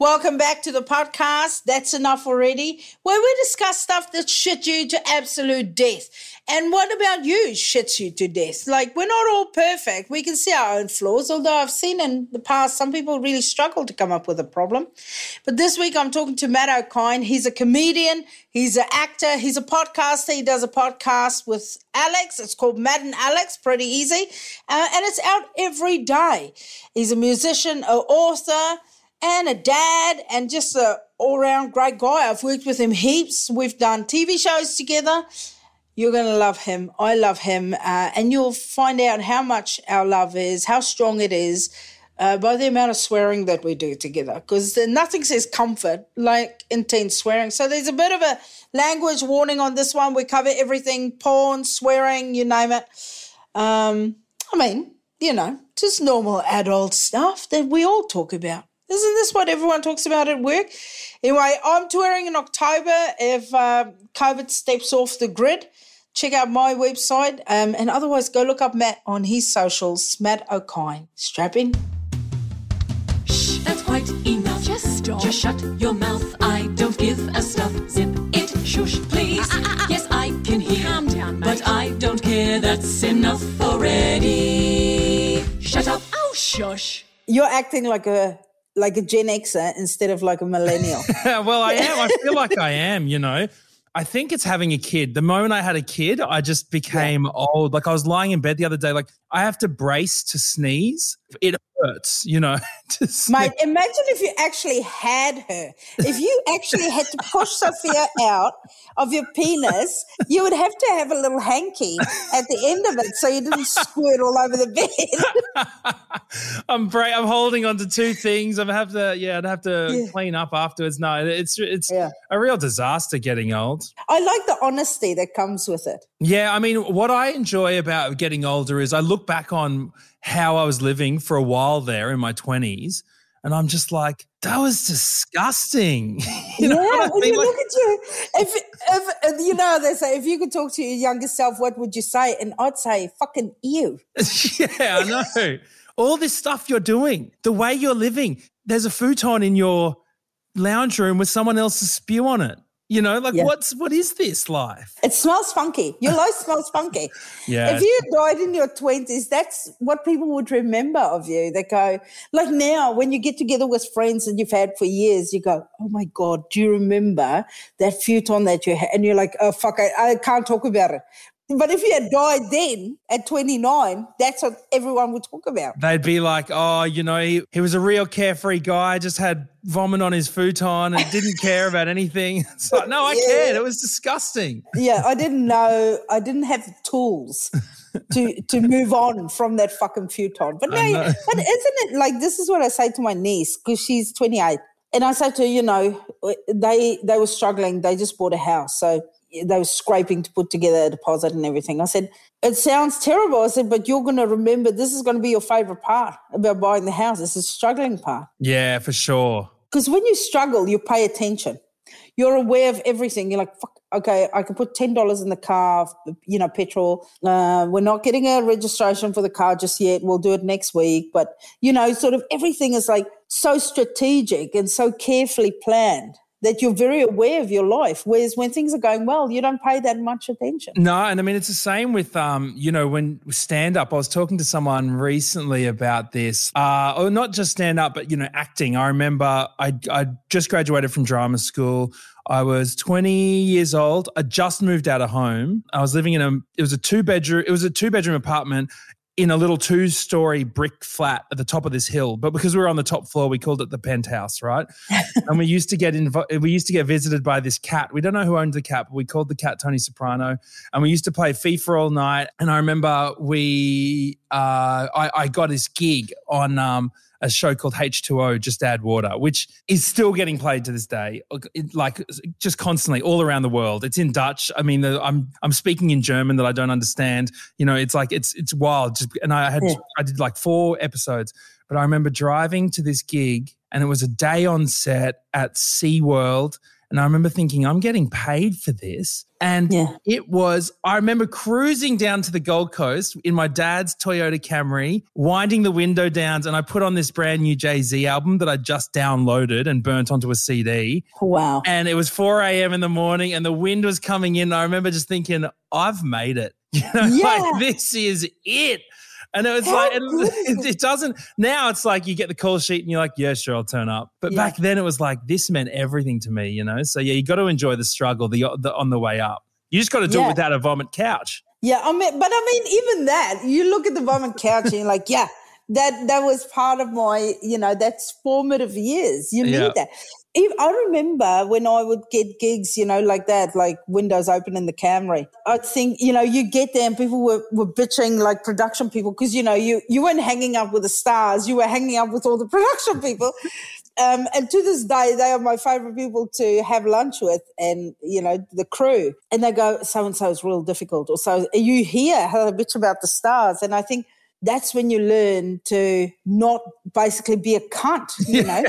Welcome back to the podcast. That's enough already, where we discuss stuff that shit you to absolute death. And what about you shits you to death? Like, we're not all perfect. We can see our own flaws, although I've seen in the past some people really struggle to come up with a problem. But this week I'm talking to Matt Okine. He's a comedian, he's an actor, he's a podcaster. He does a podcast with Alex. It's called Matt and Alex, pretty easy. Uh, and it's out every day. He's a musician, an author, and a dad and just a all-round great guy. I've worked with him heaps. We've done TV shows together. You're going to love him. I love him. Uh, and you'll find out how much our love is, how strong it is uh, by the amount of swearing that we do together. Because nothing says comfort like intense swearing. So there's a bit of a language warning on this one. We cover everything porn, swearing, you name it. Um, I mean, you know, just normal adult stuff that we all talk about. Isn't this what everyone talks about at work? Anyway, I'm touring in October. If uh, COVID steps off the grid, check out my website. Um, and otherwise, go look up Matt on his socials, Matt Okine. Strap in. Shh, that's quite enough. Just stop. Just shut your mouth. I don't give a stuff. Zip it, shush, please. Yes, I can hear. Calm down, mate. But I don't care. That's enough already. Shut up. Oh, shush. You're acting like a like a Gen Xer instead of like a millennial. well, I am. I feel like I am, you know. I think it's having a kid. The moment I had a kid, I just became old. Like I was lying in bed the other day, like I have to brace to sneeze. It hurts, you know. Mate, imagine if you actually had her. If you actually had to push Sophia out of your penis, you would have to have a little hanky at the end of it so you didn't squirt all over the bed. I'm bra- I'm holding on to two things. I have to, yeah, I'd have to Yeah. clean up afterwards. No, it's it's Yeah. a real disaster getting old. I like the honesty that comes with it. Yeah, I mean, what I enjoy about getting older is I look back on how I was living for a while there in my 20s, and I'm just like, that was disgusting. you know yeah, what I when mean? you Like- look at you, if, if if- you know, they say if you could talk to your younger self, what would you say? And I'd say, "Fucking ew." yeah, I know. All this stuff you're doing, the way you're living. There's a futon in your lounge room with someone else's spew on it. You know, like Yeah. what's what is this life? It smells funky. Your life smells funky. Yeah. If you died in your twenties, that's what people would remember of you. They go like now when you get together with friends that you've had for years, you go, "Oh my god, do you remember that futon that you had?" And you're like, "Oh fuck, I, I can't talk about it." But if he had died then at 29, that's what everyone would talk about. They'd be like, oh, you know, he, he was a real carefree guy, just had vomit on his futon and didn't care about anything. It's like, no, I Yeah. cared. It was disgusting. Yeah, I didn't know. I didn't have the tools to to move on from that fucking futon. But no, but isn't it like this is what I say to my niece because she's 28, and I say to her, you know, they they were struggling. They just bought a house, so they were scraping to put together a deposit and everything. I said, it sounds terrible. I said, but you're going to remember this is going to be your favorite part about buying the house. It's the struggling part. Yeah, for sure. Because when you struggle, you pay attention. You're aware of everything. You're like, fuck, okay, I can put $10 in the car, you know, petrol. Uh, we're not getting a registration for the car just yet. We'll do it next week. But, you know, sort of everything is like so strategic and so carefully planned that you're very aware of your life. Whereas when things are going well, you don't pay that much attention. No, and I mean it's the same with um, you know, when stand up. I was talking to someone recently about this, uh, or not just stand up, but you know, acting. I remember I I just graduated from drama school. I was 20 years old. I just moved out of home. I was living in a it was a two bedroom it was a two bedroom apartment in a little two story brick flat at the top of this hill. But because we were on the top floor, we called it the penthouse, right? and we used to get inv- we used to get visited by this cat. We don't know who owned the cat, but we called the cat Tony Soprano. And we used to play FIFA all night. And I remember we uh, I, I got this gig on um, a show called H2O, Just Add Water, which is still getting played to this day, like just constantly all around the world. It's in Dutch. I mean, I'm I'm speaking in German that I don't understand. You know, it's like it's it's wild. Just, and I had Yeah. I did like four episodes, but I remember driving to this gig, and it was a day on set at SeaWorld. And I remember thinking, I'm getting paid for this. And Yeah. it was, I remember cruising down to the Gold Coast in my dad's Toyota Camry, winding the window down, and I put on this brand new Jay Z album that I just downloaded and burnt onto a CD. Wow. And it was 4 a.m. in the morning, and the wind was coming in. I remember just thinking, I've made it. You know, Yeah. like this is it. And it was How like, it, it doesn't, now it's like you get the call sheet and you're like, yeah, sure, I'll turn up. But Yeah. back then it was like, this meant everything to me, you know? So yeah, you got to enjoy the struggle the, the on the way up. You just got to do Yeah. it without a vomit couch. Yeah, I mean, but I mean, even that, you look at the vomit couch and you're like, yeah, that that was part of my, you know, that's formative years. You need Yeah. that. I remember when I would get gigs, you know, like that, like windows open in the Camry. I'd think, you know, you get there and people were, were bitching like production people because, you know, you, you weren't hanging up with the stars, you were hanging up with all the production people. Um, and to this day, they are my favorite people to have lunch with and, you know, the crew. And they go, so and so is real difficult. Or so are you here? How they bitch about the stars. And I think that's when you learn to not basically be a cunt, you know?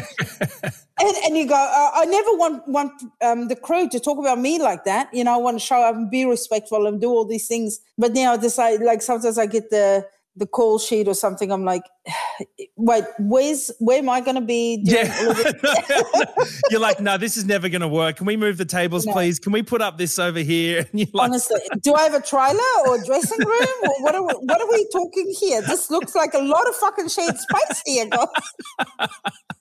and, and you go, uh, I never want, want um, the crew to talk about me like that. You know, I want to show up and be respectful and do all these things. But now I decide, like, sometimes I get the, the call sheet or something. I'm like, wait, where's, where am I going to be? Doing Yeah. all of this? you're like, no, this is never going to work. Can we move the tables, No. please? Can we put up this over here? And you're like, Honestly, do I have a trailer or a dressing room? Or what are we, what are we talking here? This looks like a lot of fucking shared space here, guys.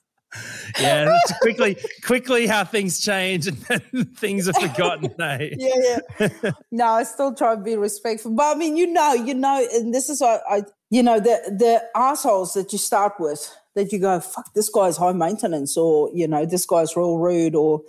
yeah, it's quickly, quickly how things change and things are forgotten. eh? Yeah, yeah. No, I still try to be respectful. But I mean, you know, you know, and this is what I, you know, the the assholes that you start with, that you go, fuck, this guy's high maintenance, or you know, this guy's real rude, or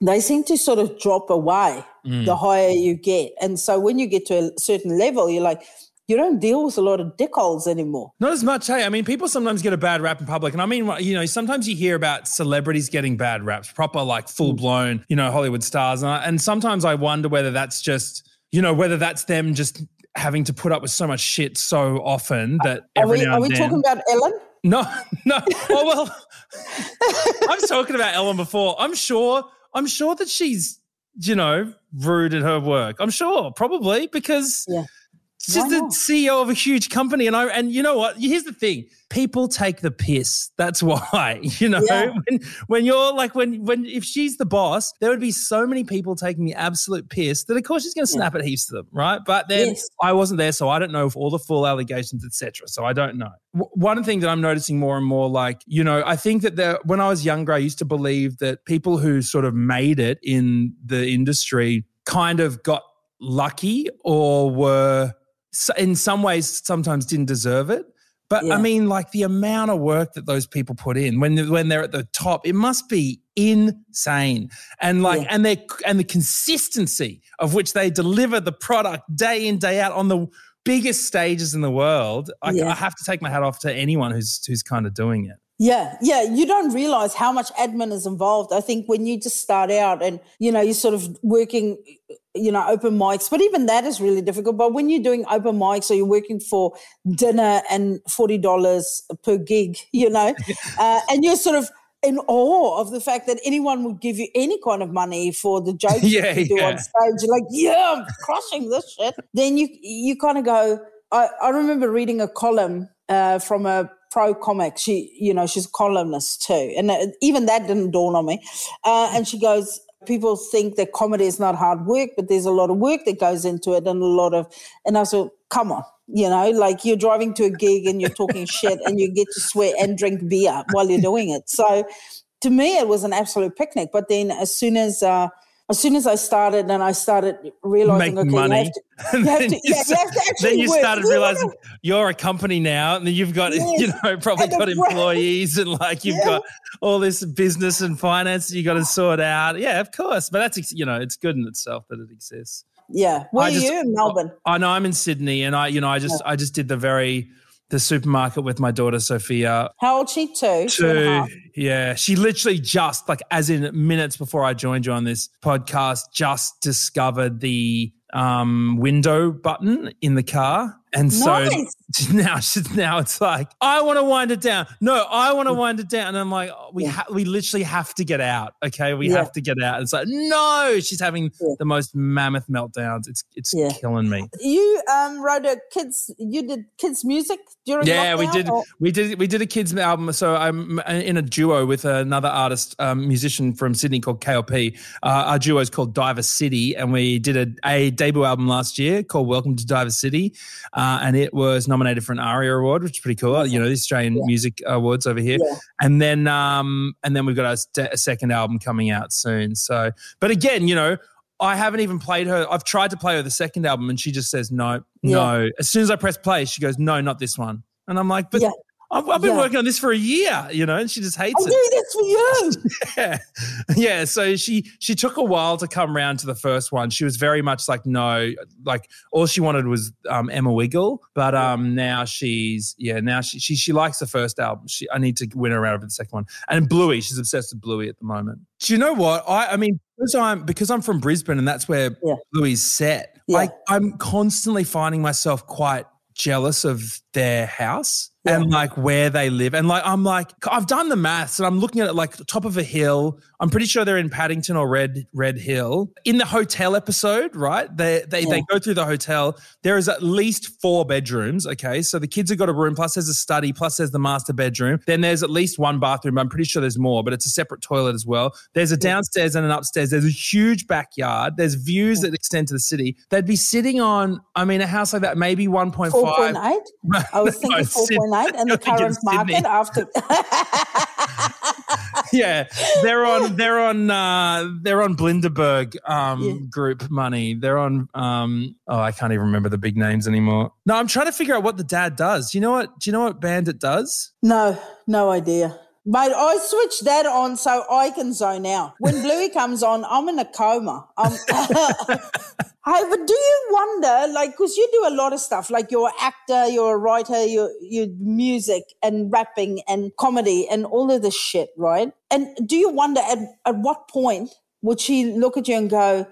they seem to sort of drop away the higher you get. And so when you get to a certain level, you're like, you don't deal with a lot of dickholes anymore. Not as much, hey. I mean, people sometimes get a bad rap in public. And I mean, you know, sometimes you hear about celebrities getting bad raps, proper, like full blown, mm. you know, Hollywood stars. And, I, and sometimes I wonder whether that's just, you know, whether that's them just having to put up with so much shit so often that Are we, are we then. talking about Ellen? No, no. Oh well, I'm talking about Ellen before. I'm sure. I'm sure that she's, you know, rude at her work. I'm sure, probably because Yeah. She's the? CEO of a huge company, and I and you know what? Here's the thing: people take the piss. That's why. You know, Yeah. when when you're like when when if she's the boss, there would be so many people taking the absolute piss that of course she's going to snap at heaps of them, right? But then Yes. I wasn't there, so I don't know if all the full allegations, etc. So I don't know. W- one thing that I'm noticing more and more, like you know, I think that there, when I was younger, I used to believe that people who sort of made it in the industry kind of got lucky or were in some ways sometimes didn't deserve it. But I mean, like the amount of work that those people put in when when they're at the top, it must be insane. And like, Yeah. and they and the consistency of which they deliver the product day in day out on the biggest stages in the world. I, Yeah. I have to take my hat off to anyone who's who's kind of doing it. Yeah, yeah. You don't realize how much admin is involved. I think when you just start out and, you know, you're sort of working, you know, open mics, but even that is really difficult. But when you're doing open mics or you're working for dinner and $40 per gig, you know, uh, and you're sort of in awe of the fact that anyone would give you any kind of money for the jokes Yeah, you do yeah. on stage. You're like, yeah, I'm crushing this shit. Then you, you kind of go, I, I remember reading a column uh, from a pro comic. She, you know, she's a columnist too, and uh, even that didn't dawn on me. Uh, and she goes, people think that comedy is not hard work, but there's a lot of work that goes into it, and a lot of. And I said, come on, you know, like you're driving to a gig and you're talking shit, and you get to swear and drink beer while you're doing it. So, to me, it was an absolute picnic. But then, as soon as uh, as soon as I started and I started realizing, Making okay, money. you have to, you have then to, you yeah, you have to actually then you work. started realizing you're a company now, and then you've got you know probably got employees, and like you've Yeah. got all this business and finance you got to sort out. Yeah, of course, but that's you know it's good in itself that it exists. Yeah. Where I are just- you in Melbourne? I know I'm in Sydney, and I you know I just I just did the very the supermarket with my daughter Sophia. How old she? Two. two yeah, she literally just like as in minutes before I joined you on this podcast, just discovered the um, window button in the car, And so Nice. now, she's- now it's like, I want to wind it down. No, I want to wind it down. And I'm like, oh, we Yeah. ha- we literally have to get out. Okay, we Yeah. have to get out. It's like, no, she's having Yeah. the most mammoth meltdowns. It's it's killing me. You um wrote a kids. You did kids music during. Yeah, we did. or- We did. We did a kids album. So I'm in a duo with another artist, um, musician from Sydney called KLP. Uh, our duo is called Diver City, and we did a, a debut album last year called Welcome to Diver City, uh, and it was nominated for an ARIA award, which is pretty cool. You know, the Australian Music Awards over here, Yeah. and then um, and then we've got a second album coming out soon. So, but again, you know. I haven't even played her. I've tried to play her the second album, and she just says no, Yeah. no. As soon as I press play, she goes, "No, not this one." And I'm like, "But Yeah. I've, I've been Yeah. working on this for a year, you know, and she just hates I it. do this for you. Yeah. yeah. So she she took a while to come round to the first one. She was very much like, no, like all she wanted was um, Emma Wiggle. But um now she's yeah, now she she she likes the first album. She I need to win her around with the second one. And Bluey, she's obsessed with Bluey at the moment. Do you know what? I I mean because I'm because I'm from Brisbane and that's where Yeah. Bluey's set. Yeah. Like I'm constantly finding myself quite jealous of their house and like where they live. And like, I'm like, I've done the maths and I'm looking at it like top of a hill. I'm pretty sure they're in Paddington or Red, Red Hill. In the hotel episode, right? They, they, yeah. they go through the hotel. There is at least four bedrooms. Okay. So the kids have got a room, plus there's a study, plus there's the master bedroom. Then there's at least one bathroom. I'm pretty sure there's more, but it's a separate toilet as well. There's a downstairs and an upstairs. There's a huge backyard. There's views that extend to the city. They'd be sitting on, I mean, a house like that, maybe 1.5. 4.8? I was thinking 4.8. And in the current market after. yeah, they're on they're on uh, they're on Bilderberg um, yeah. group money. They're on um, oh I can't even remember the big names anymore. No, I'm trying to figure out what the dad does. You know what? Do you know what Bandit does? No, no idea. Mate, I switch that on so I can zone out. When Bluey comes on, I'm in a coma. I'm, hey, but do you wonder, like, because you do a lot of stuff, like you're an actor, you're a writer, you're, you're music and rapping and comedy and all of this shit, right? And do you wonder at, at what point would she look at you and go,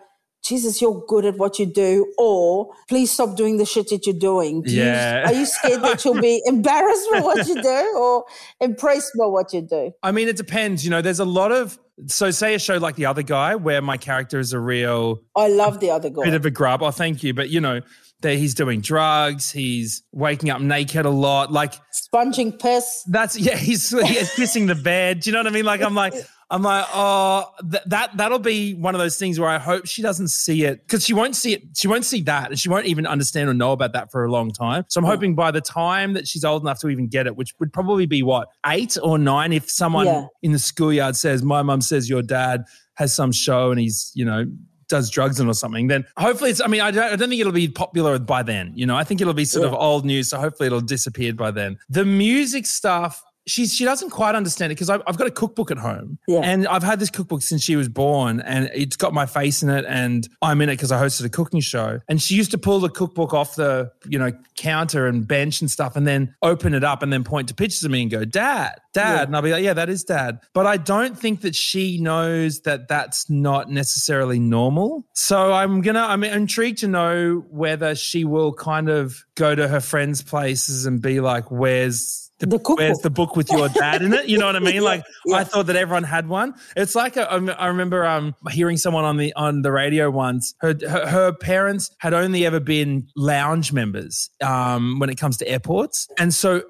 Jesus, you're good at what you do, or please stop doing the shit that you're doing. Do you- Yeah. are you scared that you'll be embarrassed by what you do or impressed by what you do? I mean, it depends. You know, there's a lot of so say a show like the other guy where my character is a real I love the other guy. bit of a grub. Oh, thank you, but you know. That he's doing drugs, he's waking up naked a lot. Like Sponging piss. That's yeah. He's he's kissing the bed. Do you know what I mean? Like I'm like I'm like oh th- that that'll be one of those things where I hope she doesn't see it because she won't see it. She won't see that, and she won't even understand or know about that for a long time. So I'm hmm. hoping by the time that she's old enough to even get it, which would probably be what eight or nine, if someone Yeah. in the schoolyard says my mum says your dad has some show and he's you know does drugs and or something, then hopefully it's. I mean, I don't, I don't think it'll be popular by then. You know, I think it'll be sort of old news. So hopefully it'll disappear by then. The music stuff. She's, she doesn't quite understand it because I've, I've got a cookbook at home Yeah. and I've had this cookbook since she was born and it's got my face in it and I'm in it because I hosted a cooking show and she used to pull the cookbook off the you know counter and bench and stuff and then open it up and then point to pictures of me and go dad dad Yeah. and I'll be like yeah that is dad but I don't think that she knows that that's not necessarily normal so I'm gonna I'm intrigued to know whether she will kind of go to her friends places and be like where's the, The where's the book with your dad in it you know what I mean like Yeah. I thought that everyone had one. It's like a, I remember um, hearing someone on the on the radio once. Her, her her parents had only ever been lounge members um, when it comes to airports, and so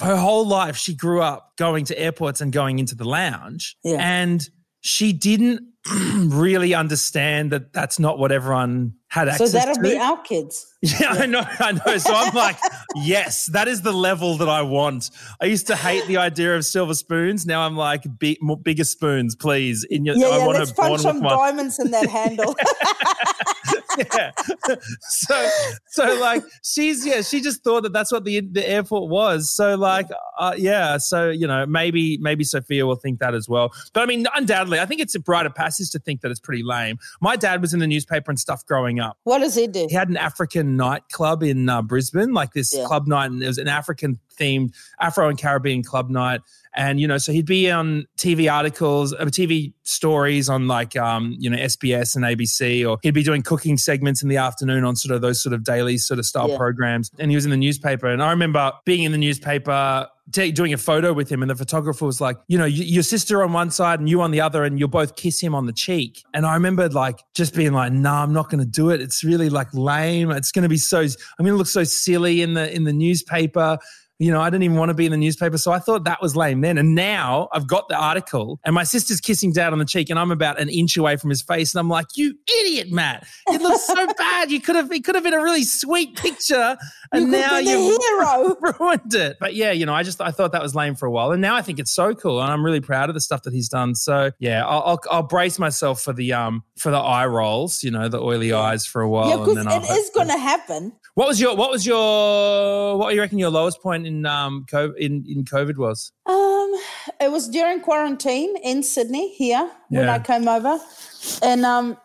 her whole life she grew up going to airports and going into the lounge, Yeah. and she didn't really understand that that's not what everyone had access to. So that'll to. be our kids. Yeah, I know, I know. So I'm like, yes, that is the level that I want. I used to hate the idea of silver spoons. Now I'm like, big, bigger spoons, please. In your, Yeah, I yeah, want let's punch some diamonds in that handle. yeah. so, so like, she's yeah, she just thought that that's what the the airport was. So like, uh, yeah. So you know, maybe maybe Sophia will think that as well. But I mean, undoubtedly, I think it's a rite of passage to think that it's pretty lame. My dad was in the newspaper and stuff growing up. what does he do? he had an African nightclub in uh, Brisbane, like this Yeah. club night, and it was an African themed Afro and Caribbean club night. And, you know, so he'd be on TV articles, uh, TV stories on like, um, you know, SBS and ABC, or he'd be doing cooking segments in the afternoon on sort of those sort of daily sort of style Yeah. programs. And he was in the newspaper. And I remember being in the newspaper, doing a photo with him, and the photographer was like, you know, your sister on one side and you on the other, and you'll both kiss him on the cheek. And I remember like just being like, no, I'm not going to do it. It's really like lame. It's going to be so, I'm going to look so silly in the in the newspaper. You know, I didn't even want to be in the newspaper. So I thought that was lame then. And now I've got the article and my sister's kissing dad on the cheek and I'm about an inch away from his face. And I'm like, you idiot, Matt. It looks so bad. You could have, it could have been a really sweet picture. And You now be the you hero. ruined it. But yeah, you know, I just, I thought that was lame for a while. And now I think it's so cool. And I'm really proud of the stuff that he's done. So yeah, I'll, I'll, I'll brace myself for the, um, for the eye rolls, you know, the oily eyes for a while. yeah, because I'll it is going to happen. what was your what was your what do you reckon your lowest point in um COVID, in in COVID was? Um, it was during quarantine in Sydney here when I came over, and um,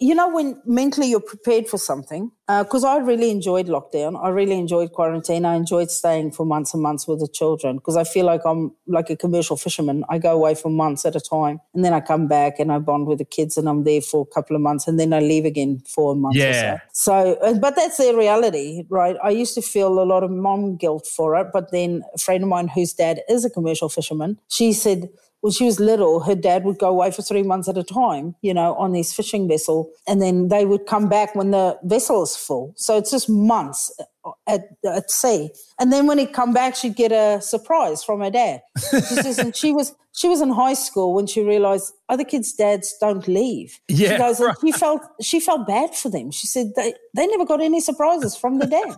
you know when mentally you're prepared for something. Because I really enjoyed lockdown. I really enjoyed quarantine. I enjoyed staying for months and months with the children because I feel like I'm like a commercial fisherman. I go away for months at a time, and then I come back and I bond with the kids, and I'm there for a couple of months, and then I leave again for a month or Yeah. so. So, uh, but that's their reality, right? I used to feel a lot of mom guilt for it, but then a friend of mine whose dad is a commercial fisherman, she said when she was little, her dad would go away for three months at a time, you know, on his fishing vessel, and then they would come back when the vessel is full. So it's just months uh, at, at sea, and then when he'd come back, she'd get a surprise from her dad. She says, and she was she was in high school when she realized other kids' dads don't leave. she Yeah, goes, and right. she felt she felt bad for them. She said they they never got any surprises from the dad.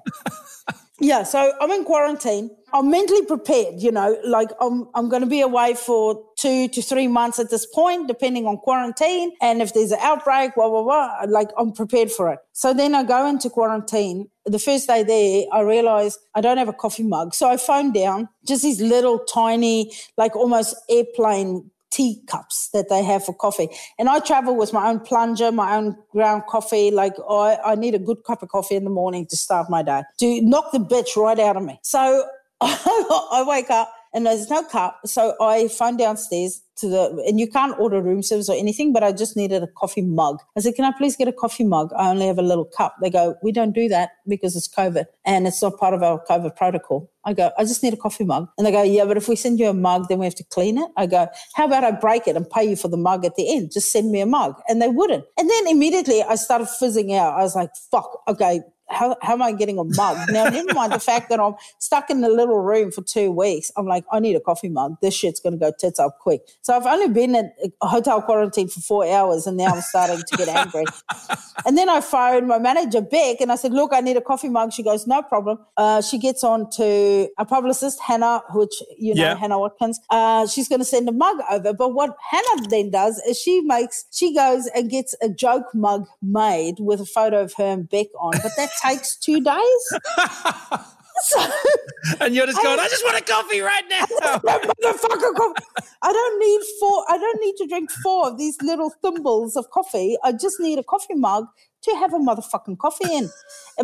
yeah, so I'm in quarantine. I'm mentally prepared, you know, like I'm I'm going to be away for two to three months at this point, depending on quarantine. And if there's an outbreak, blah blah blah, like I'm prepared for it. So then I go into quarantine. The first day there, I realize I don't have a coffee mug, so I phone down just these little tiny, like almost airplane teacups that they have for coffee. And I travel with my own plunger, my own ground coffee. Like I, I need a good cup of coffee in the morning to start my day, to knock the bitch right out of me. So I wake up and there's no cup. So I phone downstairs to the, and you can't order room service or anything, but I just needed a coffee mug. I said, can I please get a coffee mug? I only have a little cup. They go, we don't do that because it's COVID and it's not part of our COVID protocol. I go, I just need a coffee mug. And they go, yeah, but if we send you a mug, then we have to clean it. I go, how about I break it and pay you for the mug at the end? Just send me a mug. And they wouldn't. And then immediately I started fizzing out. I was like, fuck, okay, how, how am I getting a mug? Now, never mind the fact that I'm stuck in a little room for two weeks. I'm like, I need a coffee mug. This shit's going to go tits up quick. So I've only been in a hotel quarantine for four hours and now I'm starting to get angry. and then I phoned my manager, Beck, and I said, look, I need a coffee mug. She goes, no problem. Uh, she gets on to a publicist, Hannah, which, you know, Yeah. Hannah Watkins. Uh, she's going to send a mug over. But what Hannah then does is she makes, she goes and gets a joke mug made with a photo of her and Beck on. But that takes two days. so, And you're just going, I just want a coffee right now. I don't need four. I don't need to drink four of these little thimbles of coffee. I just need a coffee mug to have a motherfucking coffee in.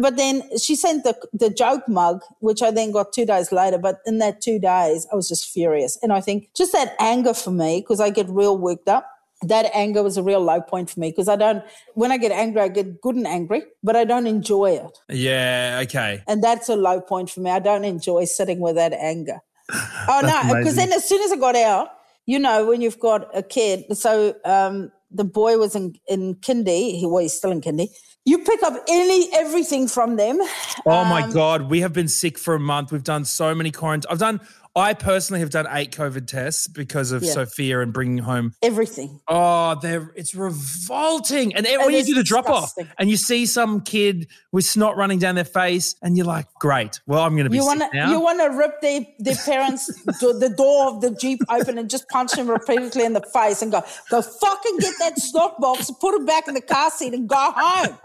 But then she sent the the joke mug, which I then got two days later. But in that two days, I was just furious, and I think just that anger for me because I get real worked up. That anger was a real low point for me because I don't. When I get angry, I get good and angry, but I don't enjoy it, yeah, okay. and that's a low point for me. I don't enjoy sitting with that anger. Oh no, because then as soon as I got out, you know, when you've got a kid, so um, the boy was in in kindy. He well, he's still in kindy. You pick up any everything from them. Oh my Um, God. We have been sick for a month. We've done so many quarantine. I've done, I personally have done eight COVID tests because of Yeah. Sophia and bringing home. Everything. Oh, they're, it's revolting. And when you do the drop off and you see some kid with snot running down their face and you're like, great. Well, I'm going to be You to now. you want to rip their their parents the door of the jeep open and just punch them repeatedly in the face and go go fucking get that snot box, put it back in the car seat and go home.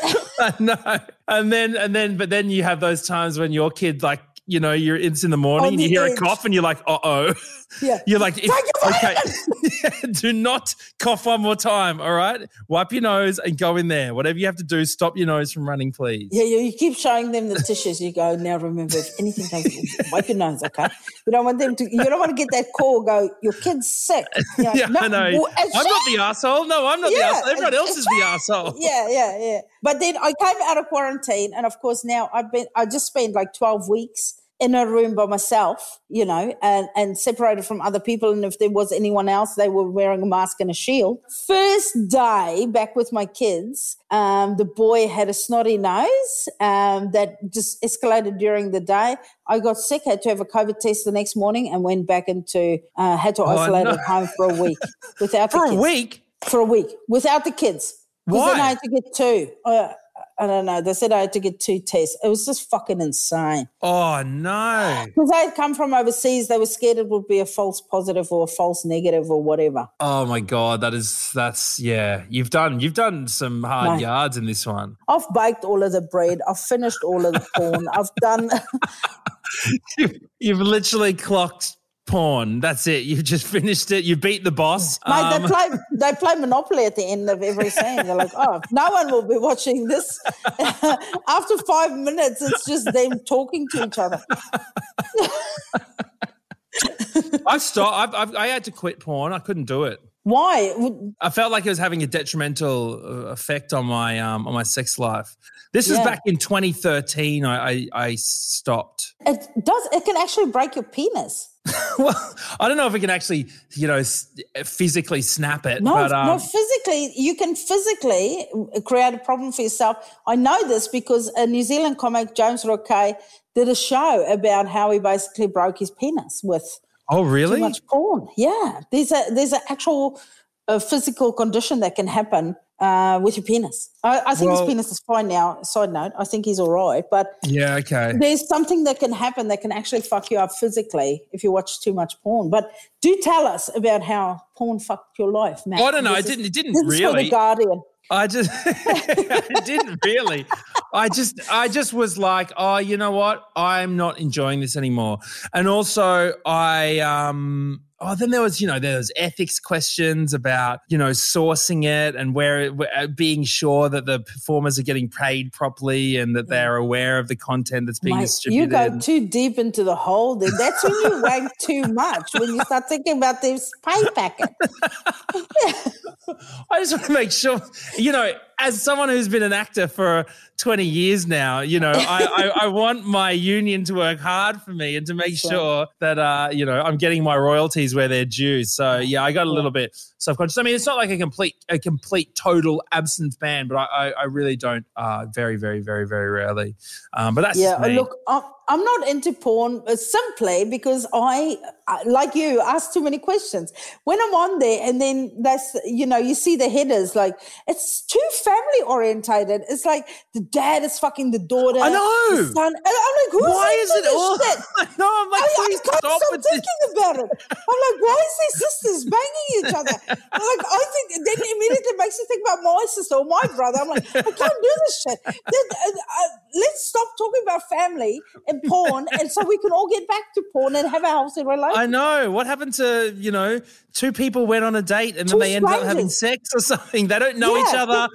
no. And then, and then, but then you have those times when your kid like you know, you're it's in the morning On and you hear edge. a cough and you're like, uh oh. Yeah. You're like, if, okay, do not cough one more time. All right, wipe your nose and go in there. Whatever you have to do, stop your nose from running, please. Yeah, you, you keep showing them the tissues. You go, now remember, if anything comes, wipe your nose, okay? You don't want them to, you don't want to get that call, go, your kid's sick. You know, Yeah, no, I know. well, I'm it's not the asshole. No, I'm not the asshole. Everyone else is the asshole. yeah, yeah, yeah. But then I came out of quarantine, and of course now I've been. I just spent like twelve weeks in a room by myself, you know, and and separated from other people. And if there was anyone else, they were wearing a mask and a shield. First day back with my kids, um, the boy had a snotty nose um, that just escalated during the day. I got sick, had to have a COVID test the next morning, and went back into uh, had to isolate no. at home for a week without For a week. for a week without the kids. Because then? I had to get two. Uh, I don't know. They said I had to get two tests. It was just fucking insane. Oh no. Because I had come from overseas, they were scared it would be a false positive or a false negative or whatever. Oh my god, that is that's yeah. You've done you've done some hard No. yards in this one. I've baked all of the bread. I've finished all of the porn. I've done. You've, you've literally clocked porn. That's it. You've just finished it. You beat the boss. Mate, Um, they play they play Monopoly at the end of every scene. They're like, oh, no one will be watching this. After five minutes, it's just them talking to each other. I stopped. I've, I've, I had to quit porn. I couldn't do it. Why? I felt like it was having a detrimental uh, effect on my um, on my sex life. This was Yeah. back in 2013. I, I I stopped. It does. It can actually break your penis. well, I don't know if it can actually, you know, physically snap it. No, but, um, no, physically, you can physically create a problem for yourself. I know this because a New Zealand comic, James Roque, did a show about how he basically broke his penis with oh, too really? much porn. Yeah, there's a there's an actual uh, physical condition that can happen uh, with your penis. I, I think Well- his penis is fine now. Side note, I think he's all right, but Yeah. Okay. there's something that can happen that can actually fuck you up physically if you watch too much porn. But do tell us about how porn fucked your life, Matt. I don't know. This It is- didn't. It didn't for the. Guardian. I just I didn't really. I just I just was like, oh, you know what? I'm not enjoying this anymore. And also I um oh then there was, you know, there was ethics questions about, you know, sourcing it and where, where uh, being sure that the performers are getting paid properly and that they're aware of the content that's being Mate, you go too deep into the hole. Then that's when you wank too much. When you start thinking about this pay packet. I just want to make sure, you know, as someone who's been an actor for 20 years now, you know, I, I, I want my union to work hard for me and to make Sure. sure that, uh, you know, I'm getting my royalties where they're due. So yeah, I got a little bit self-conscious. I mean, it's not like a complete, a complete total absence ban, but I, I, I really don't, uh, very, very, very, very rarely. Um, but that's Yeah, look, I'm, I'm not into porn uh, simply because I, like you, ask too many questions. When I'm on there and then that's, you know, you see the headers, like it's too family orientated. It's like the dad is fucking the daughter. I know. the son. And I'm like, who's Why is it all? shit? no, I'm like, I, I can't stop stop thinking about it. I'm like, why is these sisters banging each other? I'm like, I think then immediately makes me think about my sister or my brother. I'm like, I can't do this shit. Uh, uh, let's stop talking about family and porn, and so we can all get back to porn and have a healthy relationship. I know. What happened to, you know, two people went on a date and Two then they ended up having sex or something? They don't know each other,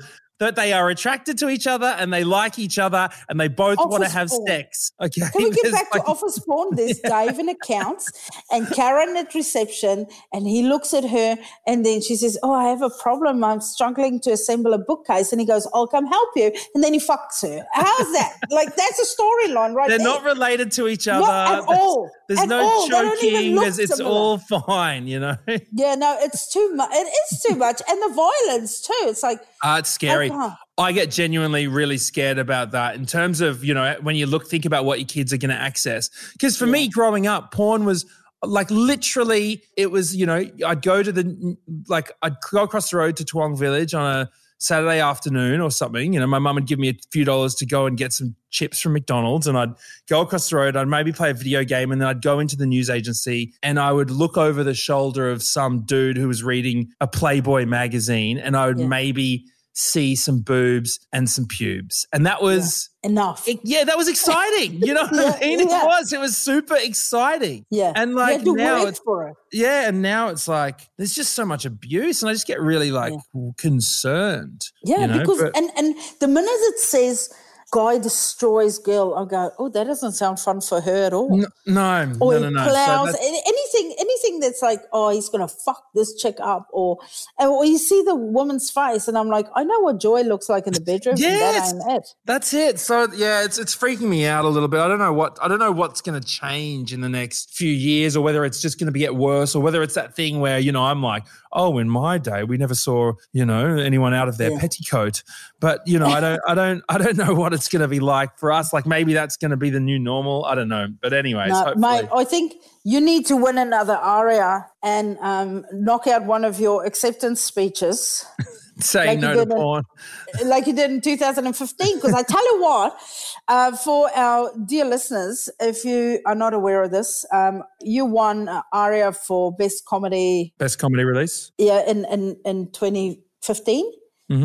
that they are attracted to each other and they like each other and they both want to have porn. sex. Okay. Can we get There's back to office porn? There's Dave in accounts and Karen at reception, and he looks at her and then she says, Oh, I have a problem. I'm struggling to assemble a bookcase. And he goes, I'll come help you. And then he fucks her. How's that? like, that's a storyline right They're there. not related to each other. Not at There's- all. There's At no all. They don't even choking. There's, it's similar. all fine, you know? Yeah, no, it's too much. It is too much. And the violence too. It's like, Uh, it's scary. I get genuinely really scared about that in terms of, you know, when you look, think about what your kids are going to access. Because for me, growing up, porn was like literally, it was, you know, I'd go to the, like, I'd go across the road to Toowong Village on a Saturday afternoon or something. You know, my mum would give me a few dollars to go and get some chips from McDonald's and I'd go across the road, I'd maybe play a video game and then I'd go into the news agency and I would look over the shoulder of some dude who was reading a Playboy magazine and I would Yeah. maybe see some boobs and some pubes. And that was Enough. it- yeah, that was exciting. You know what Yeah, I mean? yeah. It was. It was super exciting. yeah. And like now it's for it. yeah, and now it's like there's just so much abuse, and I just get really like concerned. Yeah, you know? because But- and and the minute it says guy destroys girl, I go, oh, that doesn't sound fun for her at all. no, no, or no, no, no. So plows anything anything that's like oh he's gonna fuck this chick up or or you see the woman's face and i'm like i know what joy looks like in the bedroom Yes. that it That's it. So yeah, it's it's freaking me out a little bit. I don't know what I don't know what's going to change in the next few years, or whether it's just going to get worse, or whether it's that thing where you know I'm like, oh, in my day we never saw you know anyone out of their Yeah. petticoat, but you know I don't I don't I don't know what it's going to be like for us. Like maybe that's going to be the new normal. I don't know. But anyways, no, hopefully. mate i think you need to win another aria and um, knock out one of your acceptance speeches saying like no to did in- like you did in 2015. Because I tell you what, uh, for our dear listeners, if you are not aware of this, um, you won uh, ARIA for Best Comedy Best comedy release. yeah, in, in, in 2015.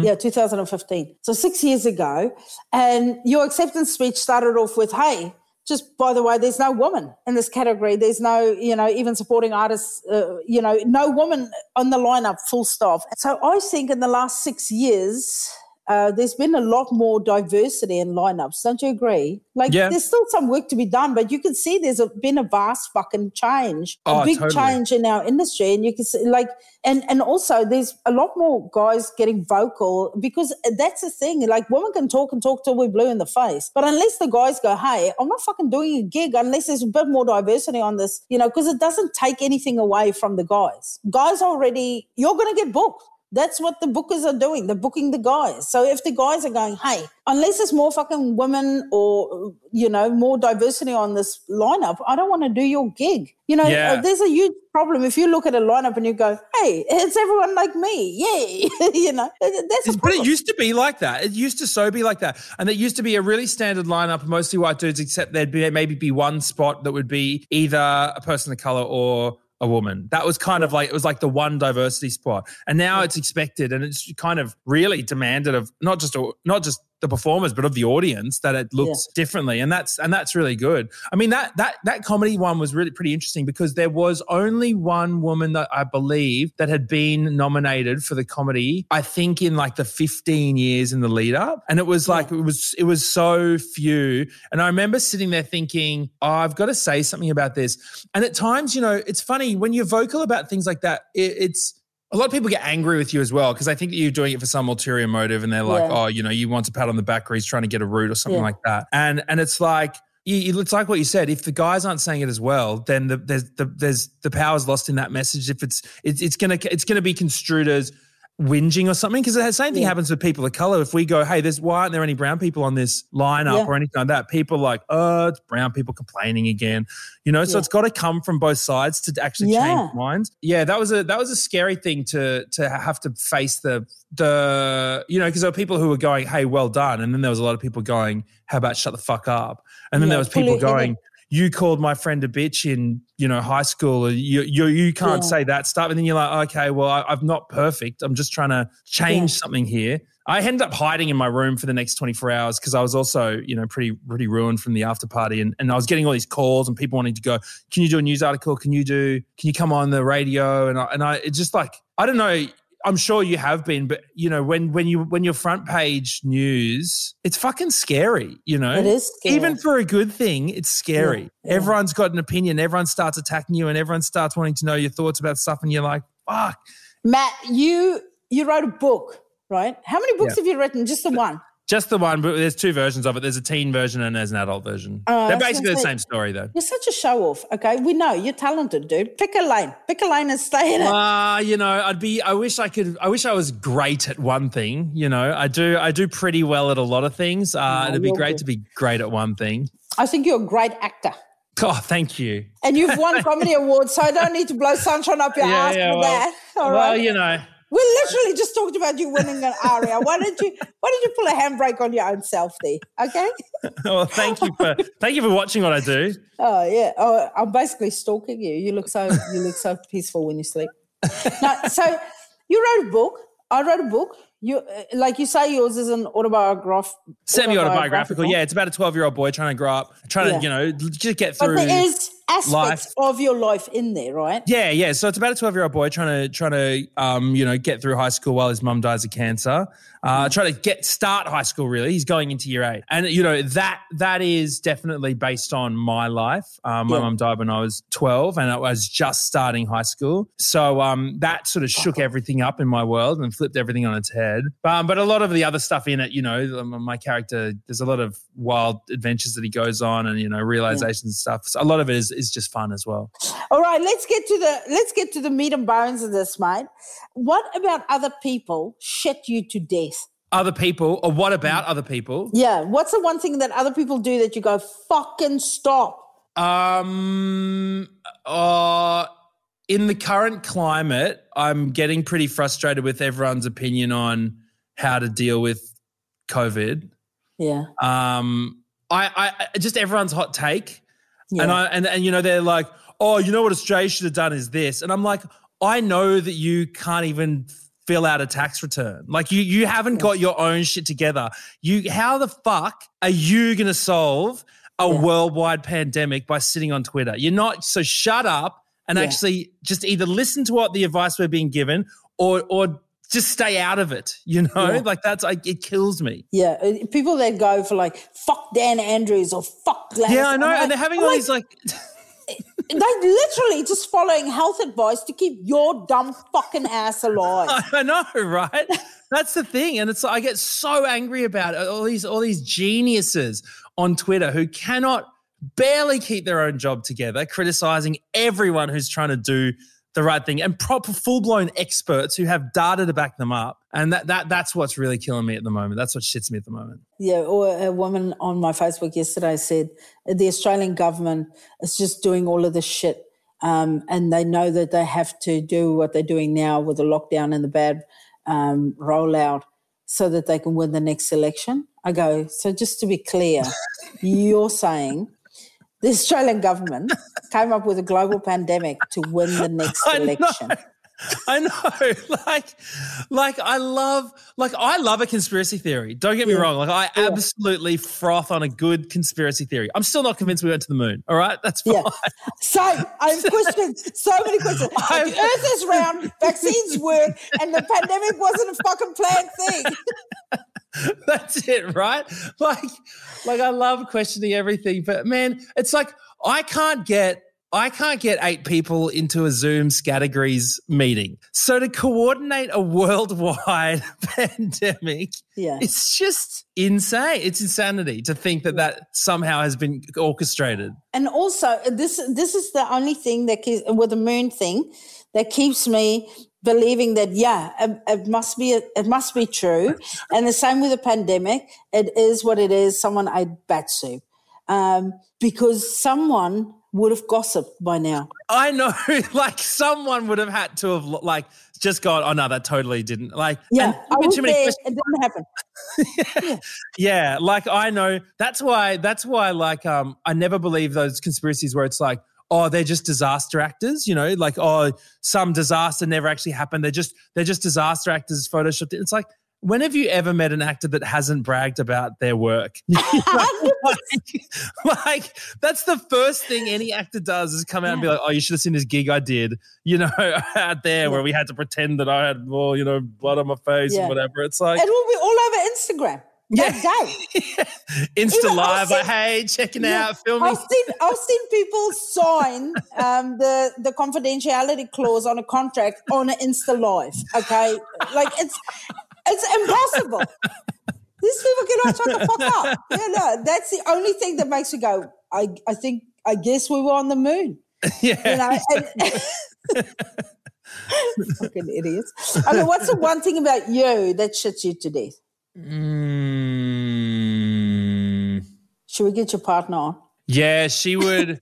Yeah, 2015. So six years ago. And your acceptance speech started off with, hey, just by the way, there's no woman in this category. There's no, you know, even supporting artists, uh, you know, no woman on the lineup, full stop. So I think in the last six years, uh, there's been a lot more diversity in lineups. Don't you agree? Like, Yeah. there's still some work to be done, but you can see there's a, been a vast fucking change, Oh, a big totally. change in our industry, and you can see, like, and and also there's a lot more guys getting vocal because that's the thing. Like, women can talk and talk till we're blue in the face, but unless the guys go, "Hey, I'm not fucking doing a gig," unless there's a bit more diversity on this, you know, because it doesn't take anything away from the guys. Guys already, you're gonna get booked. That's what the bookers are doing. They're booking the guys. So if the guys are going, hey, unless there's more fucking women or, you know, more diversity on this lineup, I don't want to do your gig. You know, Yeah. uh, there's a huge problem if you look at a lineup and you go, hey, it's everyone like me. Yay. you know, that's but it used to be like that. It used to so be like that, and it used to be a really standard lineup, mostly white dudes, except there'd be maybe be one spot that would be either a person of color or a woman. That was kind of like it was like the one diversity spot, and now it's expected, and it's kind of really demanded of not just not just the performers, but of the audience that it looks differently, and that's and that's really good. I mean that that that comedy one was really pretty interesting because there was only one woman that I believe that had been nominated for the comedy. I think in like the fifteen years in the lead up, and it was like it was it was so few. And I remember sitting there thinking, oh, I've got to say something about this. And at times, you know, it's funny when you're vocal about things like that. It, it's a lot of people get angry with you as well because I think that you're doing it for some ulterior motive, and they're like, Yeah. "Oh, you know, you want a pat on the back, or he's trying to get a root, or something Yeah. like that." And and it's like. You- it's like what you said. If the guys aren't saying it as well, then the, there's the there's the power's lost in that message. If it's it's it's gonna it's gonna be construed as whinging or something because the same thing Yeah. happens with people of color. If we go, hey, there's why aren't there any brown people on this lineup Yeah. or anything like that? People like, oh, it's brown people complaining again. You know, so Yeah. it's got to come from both sides to actually change minds. Yeah, that was a that was a scary thing to to have to face the the you know because there were people who were going, hey, well done, and then there was a lot of people going, how about shut the fuck up, and then there was people going. You called my friend a bitch in, you know, high school. or You you you can't Yeah. say that stuff, and then you're like, okay, well, I, I'm not perfect. I'm just trying to change Yeah. something here. I ended up hiding in my room for the next 24 hours because I was also, you know, pretty pretty ruined from the after party, and, and I was getting all these calls and people wanting to go, can you do a news article? Can you do? Can you come on the radio? And I, and I, it's just like I don't know. I'm sure you have been, but you know, when when you when your front page news, it's fucking scary. You know, It is scary. even for a good thing, it's scary. Yeah. Everyone's got an opinion. Everyone starts attacking you, and everyone starts wanting to know your thoughts about stuff, and you're like, fuck. Matt, you you wrote a book, right? How many books Yeah. have you written? Just the one. Just the one, but there's two versions of it. There's a teen version and there's an adult version. Oh, They're basically the same story, though. You're such a show off. Okay, we know you're talented, dude. Pick a lane. Pick a lane and stay in it. Uh, you know, I'd be. I wish I could. I wish I was great at one thing. You know, I do. I do pretty well at a lot of things. Uh, No, it'd be great good. to be great at one thing. I think you're a great actor. Oh, thank you. And you've won comedy awards, so I don't need to blow sunshine up your ass for well, that. All well, right. you know. We literally just talked about you winning an aria. Why don't you why don't you pull a handbrake on your own self there? Okay? Well, thank you for thank you for watching what I do. Oh yeah. Oh I'm basically stalking you. You look so you look so peaceful when you sleep. no, so you wrote a book. I wrote a book. You uh, like you say yours is an autobiograph, Semi-autobiographical, yeah. It's about a twelve-year-old boy trying to grow up, trying Yeah. to you know just get But through. there is aspects life. of your life in there, right? Yeah, yeah. So it's about a twelve-year-old boy trying to trying to um, you know get through high school while his mum dies of cancer. Uh, trying to get start high school. Really, he's going into year eight, and you know that that is definitely based on my life. Um, my Yeah. mum died when I was twelve, and I was just starting high school. So um, that sort of shook everything up in my world and flipped everything on its head. Um, but a lot of the other stuff in it, you know, my character, there's a lot of wild adventures that he goes on, and you know realizations and stuff. So a lot of it is is just fun as well. All right, let's get to the let's get to the meat and bones of this, mate. What about other people shit you to death? other people or what about other people Yeah, what's the one thing that other people do that you go fucking stop? um uh in the current climate i'm getting pretty frustrated with everyone's opinion on how to deal with covid Yeah, um i i just everyone's hot take. Yeah, and i and, and you know they're like oh you know what australia should have done is this. And i'm like i know that you can't even fill out a tax return. Like you you haven't got your own shit together. You how the fuck are you going to solve a Yeah. worldwide pandemic by sitting on twitter? You're not so shut up and Yeah. actually just either listen to what the advice we're being given or or just stay out of it you know Yeah. like that's like it kills me yeah. Uh, People that go for like fuck Dan Andrews or fuck Gladys. yeah i know like- and they're having I'm all like, these like They literally just following health advice to keep your dumb fucking ass alive. I know, right? That's the thing, and it's like, I get so angry about it. All these all these geniuses on Twitter who cannot barely keep their own job together, criticizing everyone who's trying to do the right thing, and proper full blown experts who have data to back them up. And that that that's what's really killing me at the moment. That's what shits me at the moment. Yeah, or a woman on my Facebook yesterday said the Australian government is just doing all of this shit. Um, and they know that they have to do what they're doing now with the lockdown and the bad um, rollout so that they can win the next election. I go, so just to be clear, you're saying the Australian government came up with a global pandemic to win the next election. I know, like, like I love, like I love a conspiracy theory. Don't get me Yeah. wrong. Like I Yeah. absolutely froth on a good conspiracy theory. I'm still not convinced we went to the moon. All right, that's fine. Yeah. So I have questions, so many questions. Like, the earth is round, vaccines work, and the pandemic wasn't a fucking planned thing. That's it, right? Like, like I love questioning everything, but man, it's like I can't get I can't get eight people into a Zoom categories meeting. So to coordinate a worldwide pandemic, Yeah. it's just insane. It's insanity to think that that somehow has been orchestrated. And also, this this is the only thing that keeps, with the moon thing that keeps me believing that yeah, it, it must be it must be true. And the same with the pandemic, it is what it is. Someone ate bat soup um, because someone would have gossiped by now. I know, like someone would have had to have like just gone, oh no, that totally didn't. Like, Yeah, I was too many there. questions- It didn't happen. Yeah, like I know that's why that's why like um I never believe those conspiracies where it's like oh they're just disaster actors, you know, like oh some disaster never actually happened. They're just they're just disaster actors photoshopped. It's like when have you ever met an actor that hasn't bragged about their work? like, like, that's the first thing any actor does is come out and be like, "Oh, you should have seen this gig I did," you know, out there where we had to pretend that I had more, you know, blood on my face Yeah. and whatever. It's like, It will be all over Instagram that day. Insta Even live, like, hey, checking Yeah. out, filming. I've seen I've seen people sign um, the the confidentiality clause on a contract on an Insta Live. Okay, like it's it's impossible. These people cannot shut the fuck up. Yeah, no, that's the only thing that makes me go. I I think I guess we were on the moon. yeah. You know, and, fucking idiots. Okay, what's the one thing about you that shits you to death? Mm, Should we get your partner on? yeah, she would.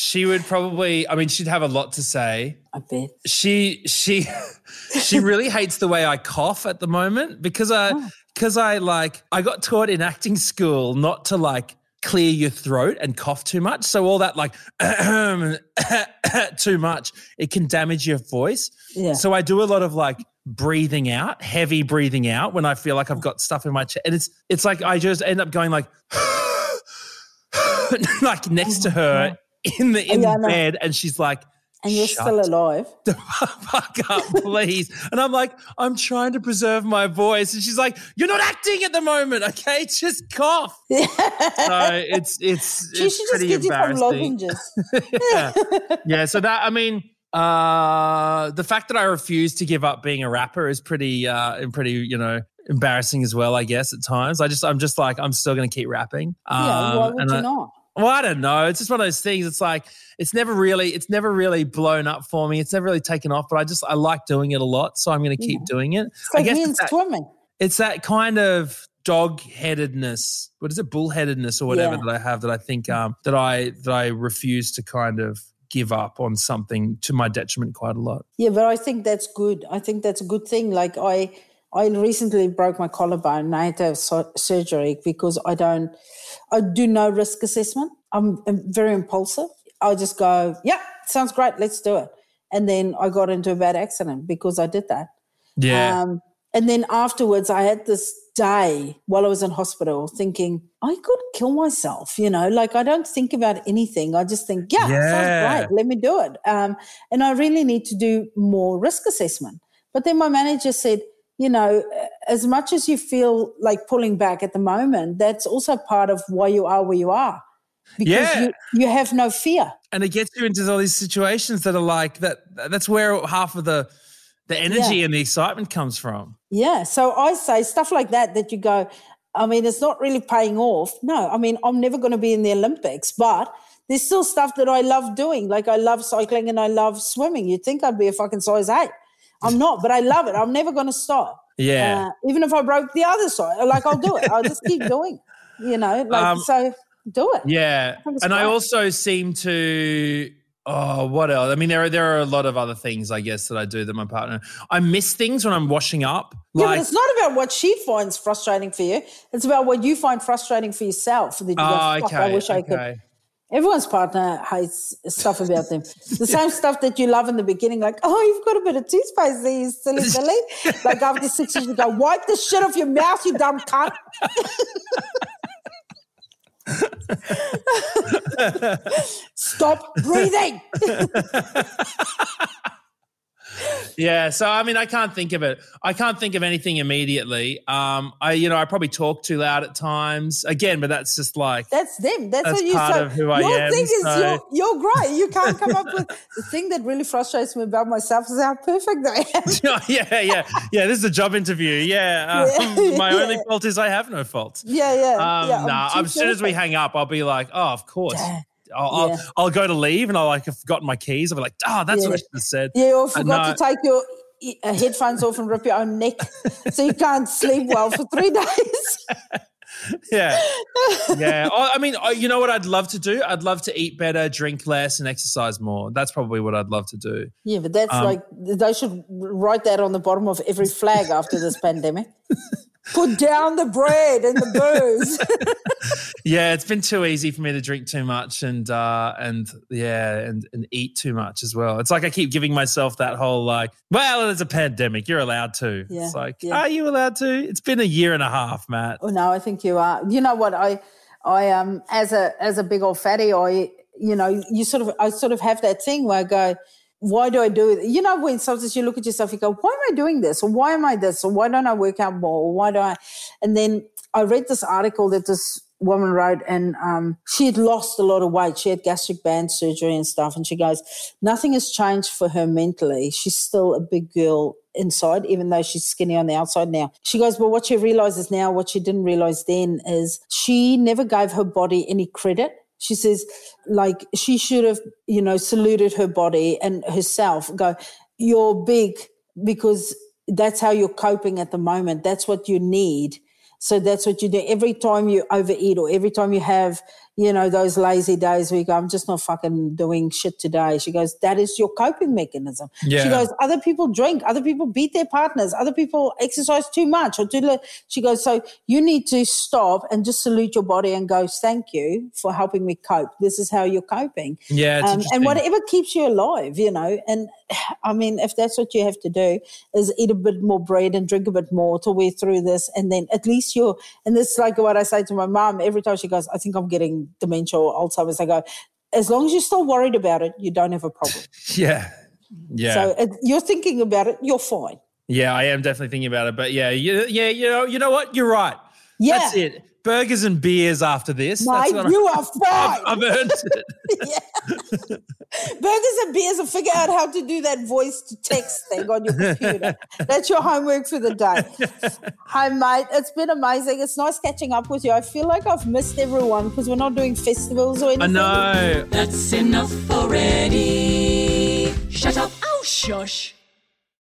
She would probably. I mean, she'd have a lot to say. I bet. She she she really hates the way I cough at the moment because I Oh. because I like I got taught in acting school not to like clear your throat and cough too much. So all that like too much, it can damage your voice. Yeah. So I do a lot of like breathing out, heavy breathing out when I feel like I've oh. got stuff in my chest. And it's it's like I just end up going like like next oh to her in the in Yeah, the bed, and she's like, and you're "Shut still alive. the fuck up, please. And I'm like, I'm trying to preserve my voice. And she's like, You're not acting at the moment, okay? Just cough. So it's it's She it's should just pretty some embarrassing. yeah. yeah. So that I mean, uh the fact that I refuse to give up being a rapper is pretty uh and pretty, you know, embarrassing as well, I guess, at times. I just I'm just like, I'm still gonna keep rapping. Um, yeah, why would and you I- not? Well, I don't know. It's just one of those things. It's like it's never really, it's never really blown up for me. It's never really taken off. But I just I like doing it a lot, so I'm going to keep doing it. It's like I guess me it's and that, swimming. it's that kind of dog headedness. What is it? Bullheadedness or whatever Yeah. that I have that I think um, that I that I refuse to kind of give up on something to my detriment quite a lot. Yeah, but I think that's good. I think that's a good thing. Like I, I recently broke my collarbone. And I had to have sur- surgery because I don't, I do no risk assessment. I'm, I'm very impulsive. I just go, yeah, sounds great, let's do it. And then I got into a bad accident because I did that. Yeah. Um, and then afterwards, I had this day while I was in hospital thinking, I could kill myself, you know, like I don't think about anything. I just think, yeah, Yeah. sounds great, let me do it. Um, and I really need to do more risk assessment. But then my manager said, you know, as much as you feel like pulling back at the moment, that's also part of why you are where you are. Because Yeah. you, you have no fear. and it gets you into all these situations that are like that. That's where half of the the energy Yeah. and the excitement comes from. Yeah. So I say stuff like that that you go, I mean, it's not really paying off. No, I mean, I'm never going to be in the Olympics, but there's still stuff that I love doing. Like I love cycling and I love swimming. You'd think I'd be a fucking size eight. I'm not, but I love it. I'm never going to stop. Yeah. Uh, even if I broke the other side, like I'll do it. I'll just keep doing, it, you know, like, Um, so do it. Yeah, it's and I also seem to. Oh, what else? I mean, there are there are a lot of other things, I guess, that I do that my partner. I miss things when I'm washing up. Yeah, but it's not about what she finds frustrating for you. It's about what you find frustrating for yourself. That you oh, "Fuck, okay, I wish I could okay. Everyone's partner hates stuff about them. The same stuff that you love in the beginning, like, oh, you've got a bit of toothpaste there, you silly Billy. like after six years, you go, wipe the shit off your mouth, you dumb cunt. Stop breathing. Yeah, so I mean, I can't think of it. I can't think of anything immediately. Um, I, you know, I probably talk too loud at times. Again, but that's just like That's them. That's, That's what you part say. of who I your am, thing is so- you're, you're great. You can't come up with the thing that really frustrates me about myself is how perfect I am. yeah, yeah, yeah. This is a job interview. Yeah, um, Yeah, my only yeah. fault is I have no faults. Yeah, yeah. Um, yeah, nah, as soon as we hang up, I'll be like, oh, of course. Yeah. I'll, I'll, I'll go to leave and I'll like have forgotten my keys. I'll be like, oh, that's Yeah. what I said. Yeah, or forgot to take your uh, headphones off and rip your own neck, so you can't sleep well for three days. Yeah. yeah. I mean, you know what I'd love to do? I'd love to eat better, drink less, and exercise more. That's probably what I'd love to do. yeah, but that's Um, like they should write that on the bottom of every flag after this pandemic. Put down the bread and the booze. Yeah, it's been too easy for me to drink too much and uh and yeah, and, and eat too much as well. It's like I keep giving myself that whole like, well, there's a pandemic, you're allowed to. Yeah, it's like, yeah. are you allowed to? It's been a year and a half, Matt. Oh no, I think you are. You know what? I, I um, as a as a big old fatty, I, you know, you sort of, I sort of have that thing where I go, why do I do it? You know, when sometimes you look at yourself, you go, why am I doing this? Or why am I this? Or why don't I work out more? Or why do I? And then I read this article that this woman wrote, and um, she had lost a lot of weight. She had gastric band surgery and stuff, and she goes, nothing has changed for her mentally. She's still a big girl inside, even though she's skinny on the outside now. She goes, Well, what she realizes now, what she didn't realize then, is she never gave her body any credit. She says, like, she should have, you know, saluted her body and herself, go, you're big because that's how you're coping at the moment. That's what you need. So that's what you do. Every time you overeat or every time you have, you know, those lazy days where you go, I'm just not fucking doing shit today. She goes, that is your coping mechanism. Yeah. She goes, other people drink, other people beat their partners, other people exercise too much or too little. She goes, so you need to stop and just salute your body and go, thank you for helping me cope. This is how you're coping. Yeah, it's Um, and whatever keeps you alive, you know. And I mean, if that's what you have to do, is eat a bit more bread and drink a bit more till we're through this, and then at least you're. And this is like what I say to my mom every time she goes, "I think I'm getting dementia or Alzheimer's." I go, as long as you're still worried about it, you don't have a problem. yeah. Yeah. So it, you're thinking about it, you're fine. yeah, I am definitely thinking about it. But yeah, you, yeah, you know, you know what? You're right. Yeah. That's it. Burgers and beers after this. That's Mate, what I- you are fine. I've, I've earned it. Burgers and beers and figure out how to do that voice to text thing on your computer. That's your homework for the day. Hi, mate. It's been amazing. It's nice catching up with you. I feel like I've missed everyone because we're not doing festivals or I anything. know. That's enough already. Shut up. Oh, shush.